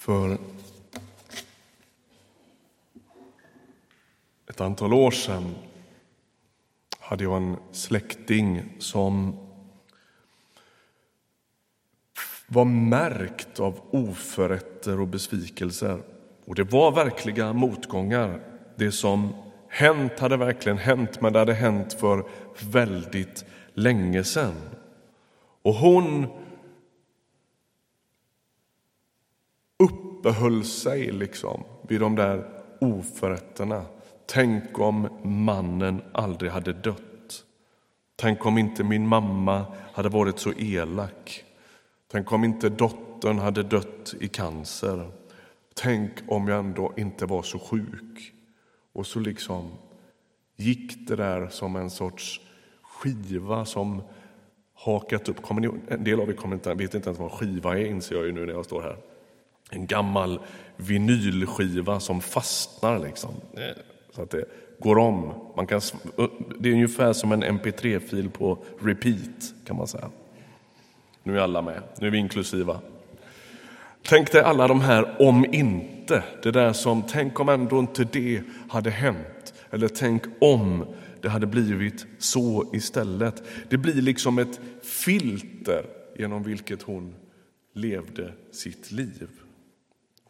För ett antal år sedan hade jag en släkting som var märkt av oförrätter och besvikelser. Och det var verkliga motgångar. Det som hänt hade verkligen hänt, men det hade hänt för väldigt länge sedan. Och hon uppehöll sig liksom vid de där oförrätterna. Tänk om mannen aldrig hade dött. Tänk om inte min mamma hade varit så elak. Tänk om inte dottern hade dött i cancer. Tänk om jag ändå inte var så sjuk. Och så liksom gick det där som en sorts skiva som hakat upp. Kommer ni, en del av er kommer inte, vet inte ens vad en skiva är, inser jag ju nu när jag står här. En gammal vinylskiva som fastnar liksom. Eh, så att det går om. Man kan, det är ungefär som en mp3-fil på repeat kan man säga. Nu är alla med, nu är vi inklusiva. Tänk dig alla de här om inte, det där som tänk om ändå inte det hade hänt. Eller tänk om det hade blivit så istället. Det blir liksom ett filter genom vilket hon levde sitt liv.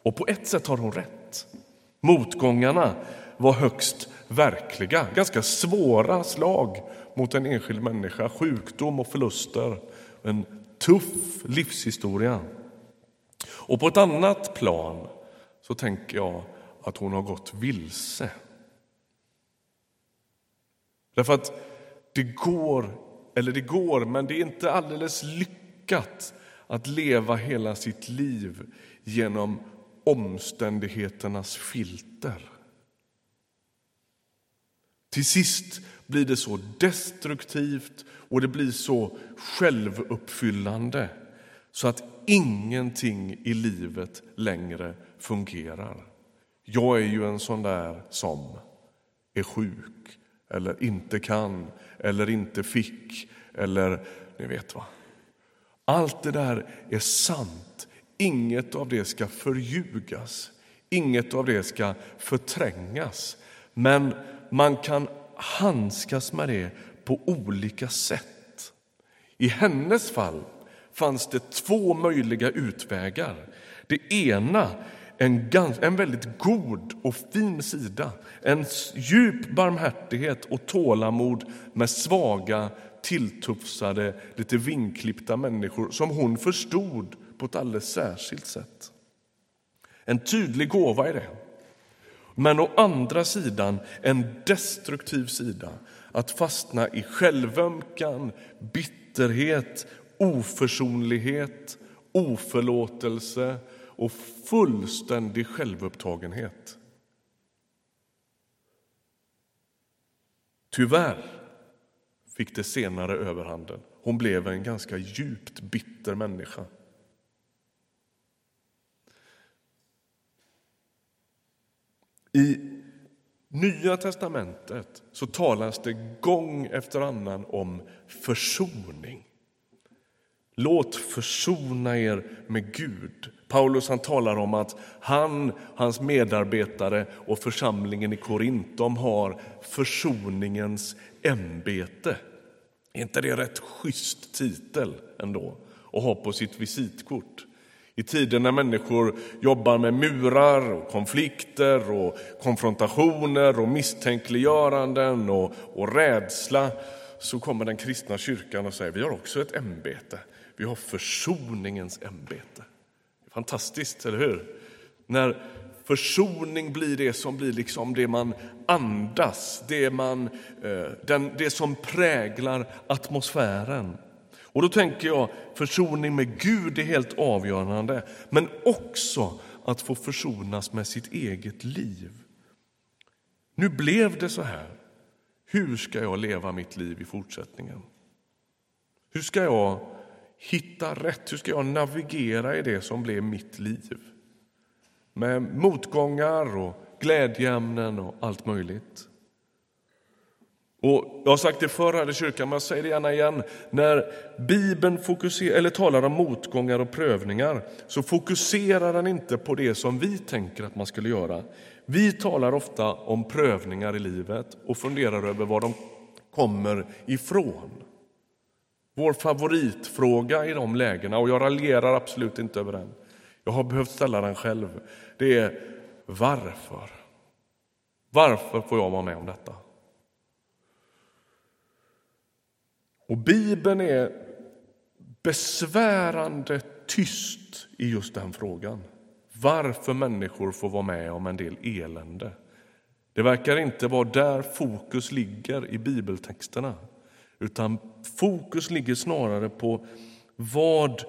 Och på ett sätt har hon rätt. Motgångarna var högst verkliga, ganska svåra slag mot en enskild människa. Sjukdom och förluster, en tuff livshistoria. Och på ett annat plan så tänker jag att hon har gått vilse. Därför att det går, eller det går, men det är inte alldeles lyckat att leva hela sitt liv genom omständigheternas filter. Till sist blir det så destruktivt och det blir så självuppfyllande så att ingenting i livet längre fungerar. Jag är ju en sån där som är sjuk eller inte kan eller inte fick eller ni vet vad. Allt det där är sant. Inget av det ska förljugas. Inget av det ska förträngas. Men man kan handskas med det på olika sätt. I hennes fall fanns det två möjliga utvägar. Det ena en, en väldigt god och fin sida. En djup barmhärtighet och tålamod med svaga, tilltufsade, lite vinklippta människor som hon förstod på ett alldeles särskilt sätt. En tydlig gåva är det. Men å andra sidan en destruktiv sida att fastna i självömkan, bitterhet, oförsonlighet, oförlåtelse och fullständig självupptagenhet. Tyvärr fick det senare överhanden. Hon blev en ganska djupt bitter människa. I Nya testamentet så talas det gång efter annan om försoning. Låt försona er med Gud. Paulus han talar om att han, hans medarbetare och församlingen i Korint de har försoningens ämbete. Är inte det rätt schysst titel ändå att ha på sitt visitkort? I tider när människor jobbar med murar, och konflikter, och konfrontationer och misstänkliggöranden och, och rädsla så kommer den kristna kyrkan och säger vi har också ett ämbete. Vi har försoningens ämbete. Fantastiskt, eller hur? När försoning blir det som blir liksom det man andas, det, man, eh, den, det som präglar atmosfären. Och då tänker jag försoning med Gud är helt avgörande, men också att få försonas med sitt eget liv. Nu blev det så här. Hur ska jag leva mitt liv i fortsättningen? Hur ska jag hitta rätt? Hur ska jag navigera i det som blev mitt liv? Med motgångar och glädjeämnen och allt möjligt. Och jag har sagt det förr här i kyrkan, men jag säger det gärna igen. När Bibeln fokuserar, eller talar om motgångar och prövningar så fokuserar den inte på det som vi tänker att man skulle göra. Vi talar ofta om prövningar i livet och funderar över var de kommer ifrån. Vår favoritfråga i de lägena, och jag raljerar absolut inte över den, jag har behövt ställa den själv, det är varför? Varför får jag vara med om detta? Och Bibeln är besvärande tyst i just den frågan. Varför människor får vara med om en del elände. Det verkar inte vara där fokus ligger i bibeltexterna utan fokus ligger snarare på vad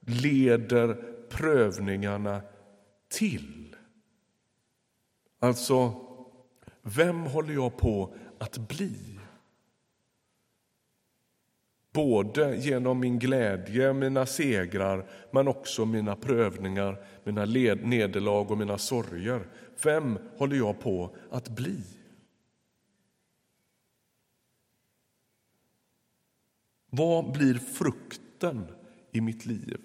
leder prövningarna till? Alltså, vem håller jag på att bli? Både genom min glädje, mina segrar, men också mina prövningar, mina nederlag och mina sorger. Vem håller jag på att bli? Vad blir frukten i mitt liv?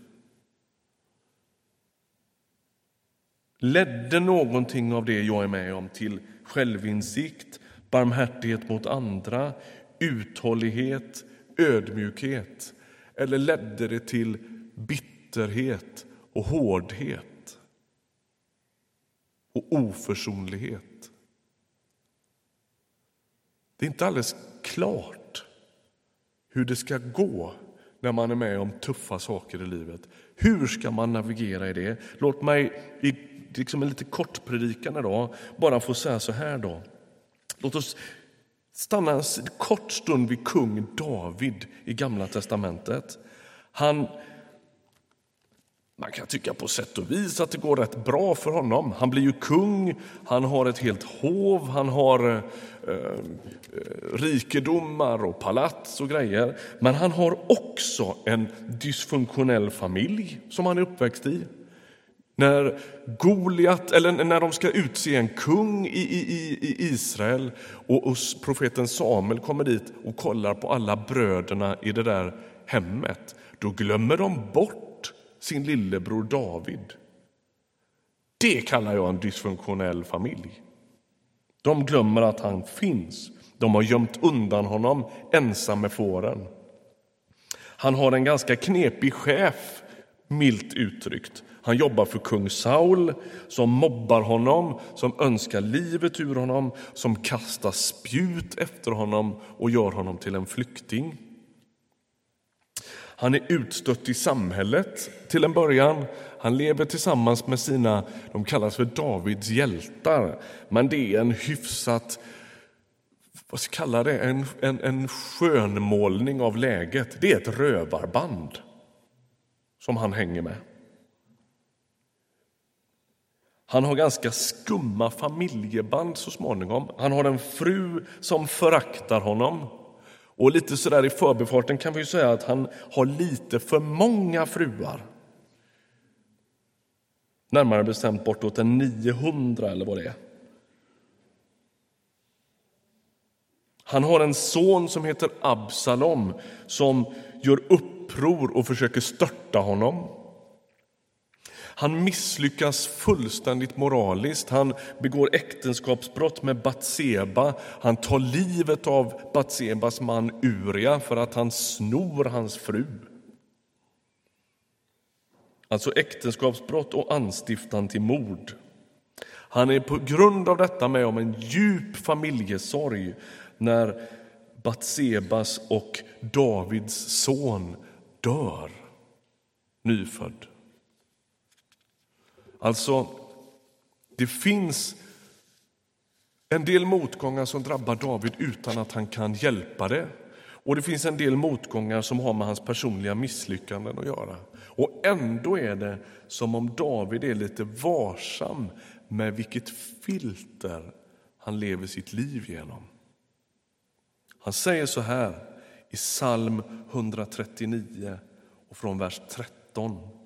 Ledde någonting av det jag är med om till självinsikt, barmhärtighet mot andra, uthållighet, ödmjukhet eller ledde det till bitterhet och hårdhet och oförsonlighet? Det är inte alldeles klart hur det ska gå när man är med om tuffa saker i livet. Hur ska man navigera i det? Låt mig i liksom en lite kort predikan idag bara få säga så här. då. Låt oss stanna en kort stund vid kung David i Gamla testamentet. Han, man kan tycka på sätt och vis att det går rätt bra för honom. Han blir ju kung, han har ett helt hov, han har eh, eh, rikedomar och palats och grejer. Men han har också en dysfunktionell familj som han är uppväxt i. När Goliat, eller när de ska utse en kung i, i, i Israel och, och profeten Samuel kommer dit och kollar på alla bröderna i det där hemmet, då glömmer de bort sin lillebror David. Det kallar jag en dysfunktionell familj. De glömmer att han finns. De har gömt undan honom ensam med fåren. Han har en ganska knepig chef, milt uttryckt. Han jobbar för kung Saul, som mobbar honom, som önskar livet ur honom, som kastar spjut efter honom och gör honom till en flykting. Han är utstött i samhället till en början. Han lever tillsammans med sina, de kallas för Davids hjältar, men det är en hyfsat vad ska jag kalla det, en, en, en skönmålning av läget. Det är ett rövarband som han hänger med. Han har ganska skumma familjeband så småningom. Han har en fru som föraktar honom. Och lite sådär i förbifarten kan vi säga att han har lite för många fruar. Närmare bestämt bortåt en 900 eller vad det är. Han har en son som heter Absalom som gör uppror och försöker störta honom. Han misslyckas fullständigt moraliskt. Han begår äktenskapsbrott med Batseba. Han tar livet av Batsebas man Uria för att han snor hans fru. Alltså äktenskapsbrott och anstiftan till mord. Han är på grund av detta med om en djup familjesorg när Batsebas och Davids son dör, nyfödd. Alltså, det finns en del motgångar som drabbar David utan att han kan hjälpa det. Och det finns en del motgångar som har med hans personliga misslyckanden att göra. Och ändå är det som om David är lite varsam med vilket filter han lever sitt liv genom. Han säger så här i psalm 139 och från vers 13.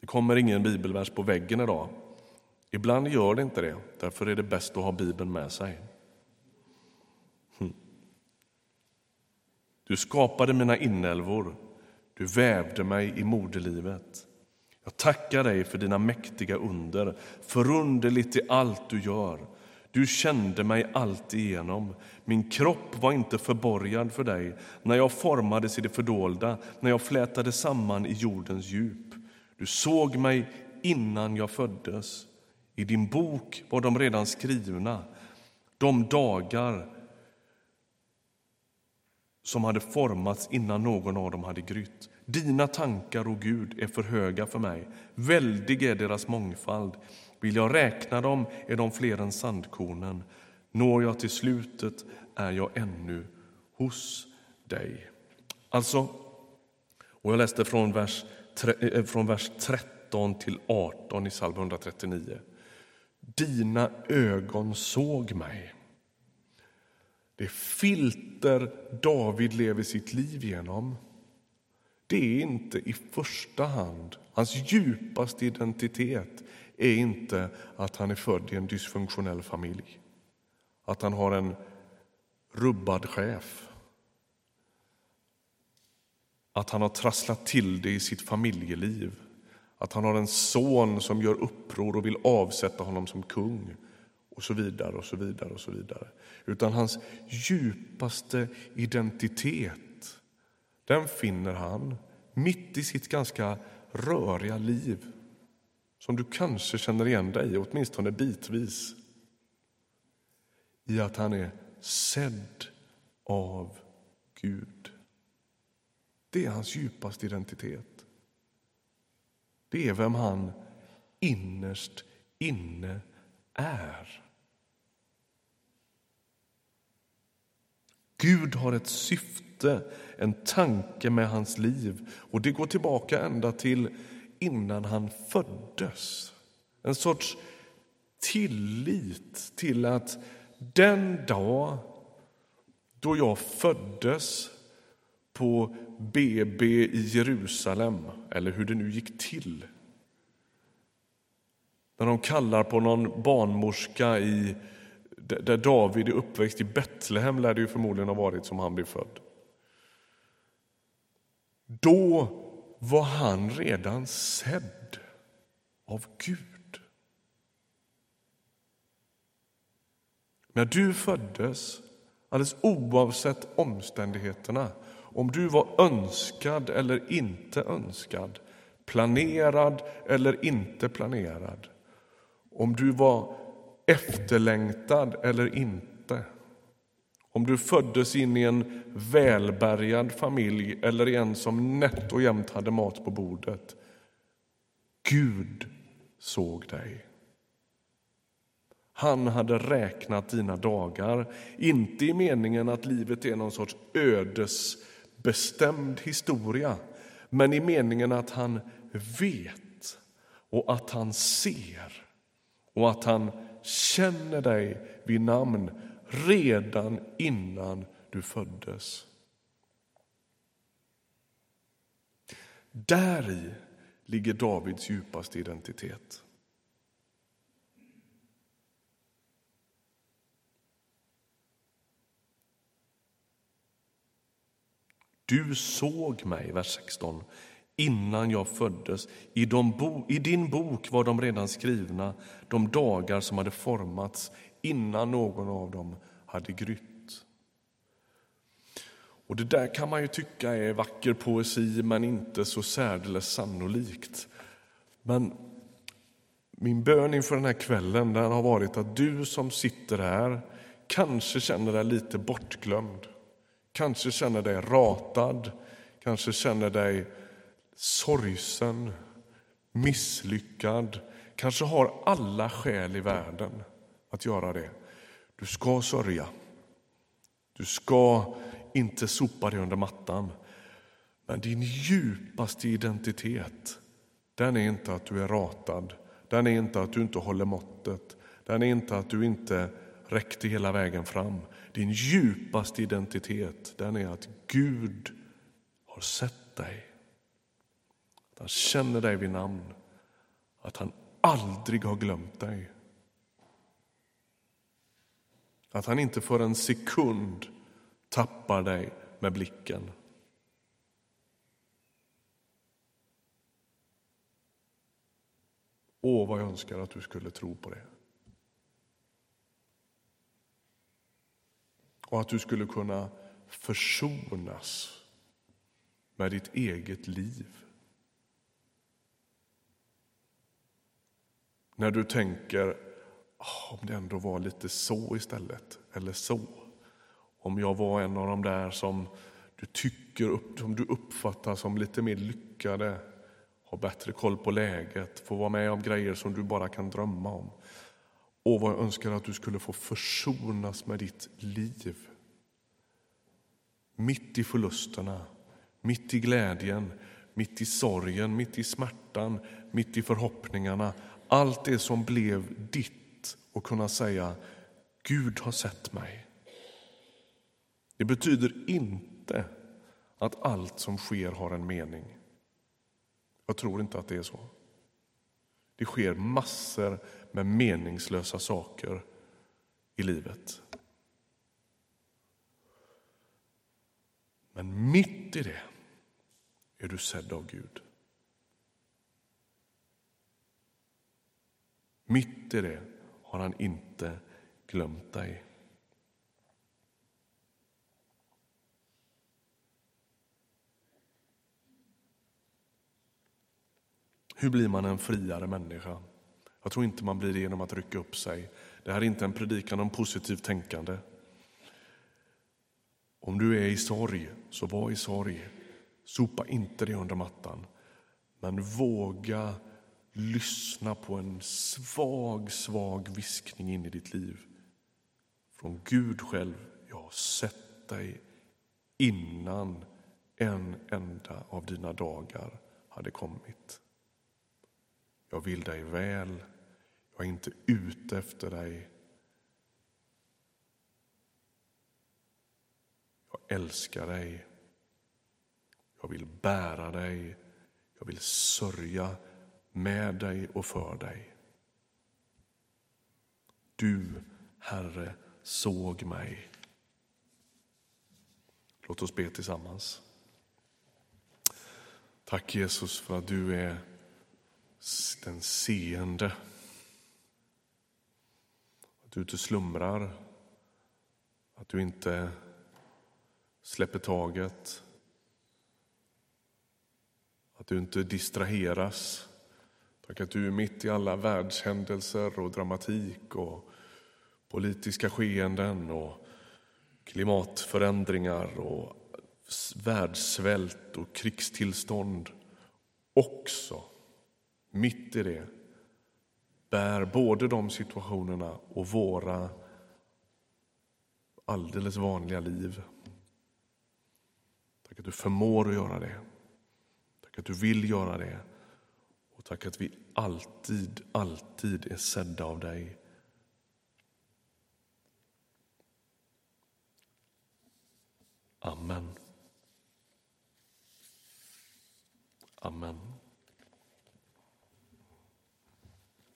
Det kommer ingen bibelvers på väggen idag. Ibland gör det inte det, därför är det bäst att ha Bibeln med sig. Hm. Du skapade mina inälvor, du vävde mig i moderlivet. Jag tackar dig för dina mäktiga under, förunderligt i allt du gör. Du kände mig alltigenom. Min kropp var inte förborgad för dig när jag formades i det fördolda, när jag flätade samman i jordens djup. Du såg mig innan jag föddes. I din bok var de redan skrivna, de dagar som hade formats innan någon av dem hade grytt. Dina tankar, o Gud, är för höga för mig. Väldig är deras mångfald. Vill jag räkna dem är de fler än sandkornen. Når jag till slutet är jag ännu hos dig. Alltså, och jag läste från vers, Eh, från vers 13 till 18 i psalm 139. Dina ögon såg mig. Det filter David lever sitt liv genom det är inte i första hand, hans djupaste identitet är inte att han är född i en dysfunktionell familj. Att han har en rubbad chef. Att han har trasslat till det i sitt familjeliv. Att han har en son som gör uppror och vill avsätta honom som kung och så vidare. och så vidare och så vidare. Utan hans djupaste identitet, den finner han mitt i sitt ganska röriga liv som du kanske känner igen dig i, åtminstone bitvis i att han är sedd av Gud. Det är hans djupaste identitet. Det är vem han innerst inne är. Gud har ett syfte, en tanke med hans liv. Och Det går tillbaka ända till innan han föddes. En sorts tillit till att den dag då jag föddes på BB i Jerusalem, eller hur det nu gick till när de kallar på någon barnmorska i där David är uppväxt i Betlehem lär det ju förmodligen ha varit som han blev född. Då var han redan sedd av Gud. När du föddes, alldeles oavsett omständigheterna om du var önskad eller inte önskad, planerad eller inte planerad om du var efterlängtad eller inte. Om du föddes in i en välbärgad familj eller i en som nätt och jämnt hade mat på bordet. Gud såg dig. Han hade räknat dina dagar, inte i meningen att livet är någon sorts ödes bestämd historia men i meningen att han vet och att han ser och att han känner dig vid namn redan innan du föddes. Där ligger Davids djupaste identitet. Du såg mig, vers 16, innan jag föddes. I, bo, I, din bok var de redan skrivna, de dagar som hade formats innan någon av dem hade grytt. Och Det där kan man ju tycka är vacker poesi, men inte så särdeles sannolikt. Men min bön inför den här kvällen den har varit att du som sitter här kanske känner dig lite bortglömd, kanske känner dig ratad, kanske känner dig sorgsen, misslyckad, kanske har alla skäl i världen att göra det. Du ska sörja. Du ska inte sopa dig under mattan. Men din djupaste identitet, den är inte att du är ratad. Den är inte att du inte håller måttet. Den är inte att du inte räckte hela vägen fram. Din djupaste identitet, den är att Gud har sett dig. Att han känner dig vid namn. Att han aldrig har glömt dig. Att han inte för en sekund tappar dig med blicken. Åh, vad jag önskar att du skulle tro på det. Och att du skulle kunna försonas med ditt eget liv. När du tänker, ah, om det ändå var lite så istället, eller så. Om jag var en av de där som du tycker, som du uppfattar som lite mer lyckade, har bättre koll på läget, får vara med om grejer som du bara kan drömma om. Och vad jag önskar att du skulle få försonas med ditt liv. Mitt i förlusterna, mitt i glädjen, mitt i sorgen, mitt i smärtan, mitt i förhoppningarna. Allt det som blev ditt och kunna säga Gud har sett mig. Det betyder inte att allt som sker har en mening. Jag tror inte att det är så. Det sker massor med meningslösa saker i livet. Men mitt i det är du sedd av Gud. Mitt i det har han inte glömt dig. Hur blir man en friare människa? Jag tror inte man blir det genom att rycka upp sig. Det här är inte en predikan om positivt tänkande. Om du är i sorg, så var i sorg. Sopa inte det under mattan. Men våga lyssna på en svag, svag viskning in i ditt liv. Från Gud själv. Jag har sett dig innan en enda av dina dagar hade kommit. Jag vill dig väl. Jag är inte ute efter dig. Jag älskar dig. Jag vill bära dig. Jag vill sörja med dig och för dig. Du, Herre, såg mig. Låt oss be tillsammans. Tack Jesus för att du är den seende. Att du inte slumrar, att du inte släpper taget. Att du inte distraheras. Tack att du är mitt i alla världshändelser och dramatik och politiska skeenden och klimatförändringar och världssvält och krigstillstånd också mitt i det bär både de situationerna och våra alldeles vanliga liv. Tack att du förmår att göra det. Tack att du vill göra det. Och tack att vi alltid, alltid är sedda av dig. Amen. Amen.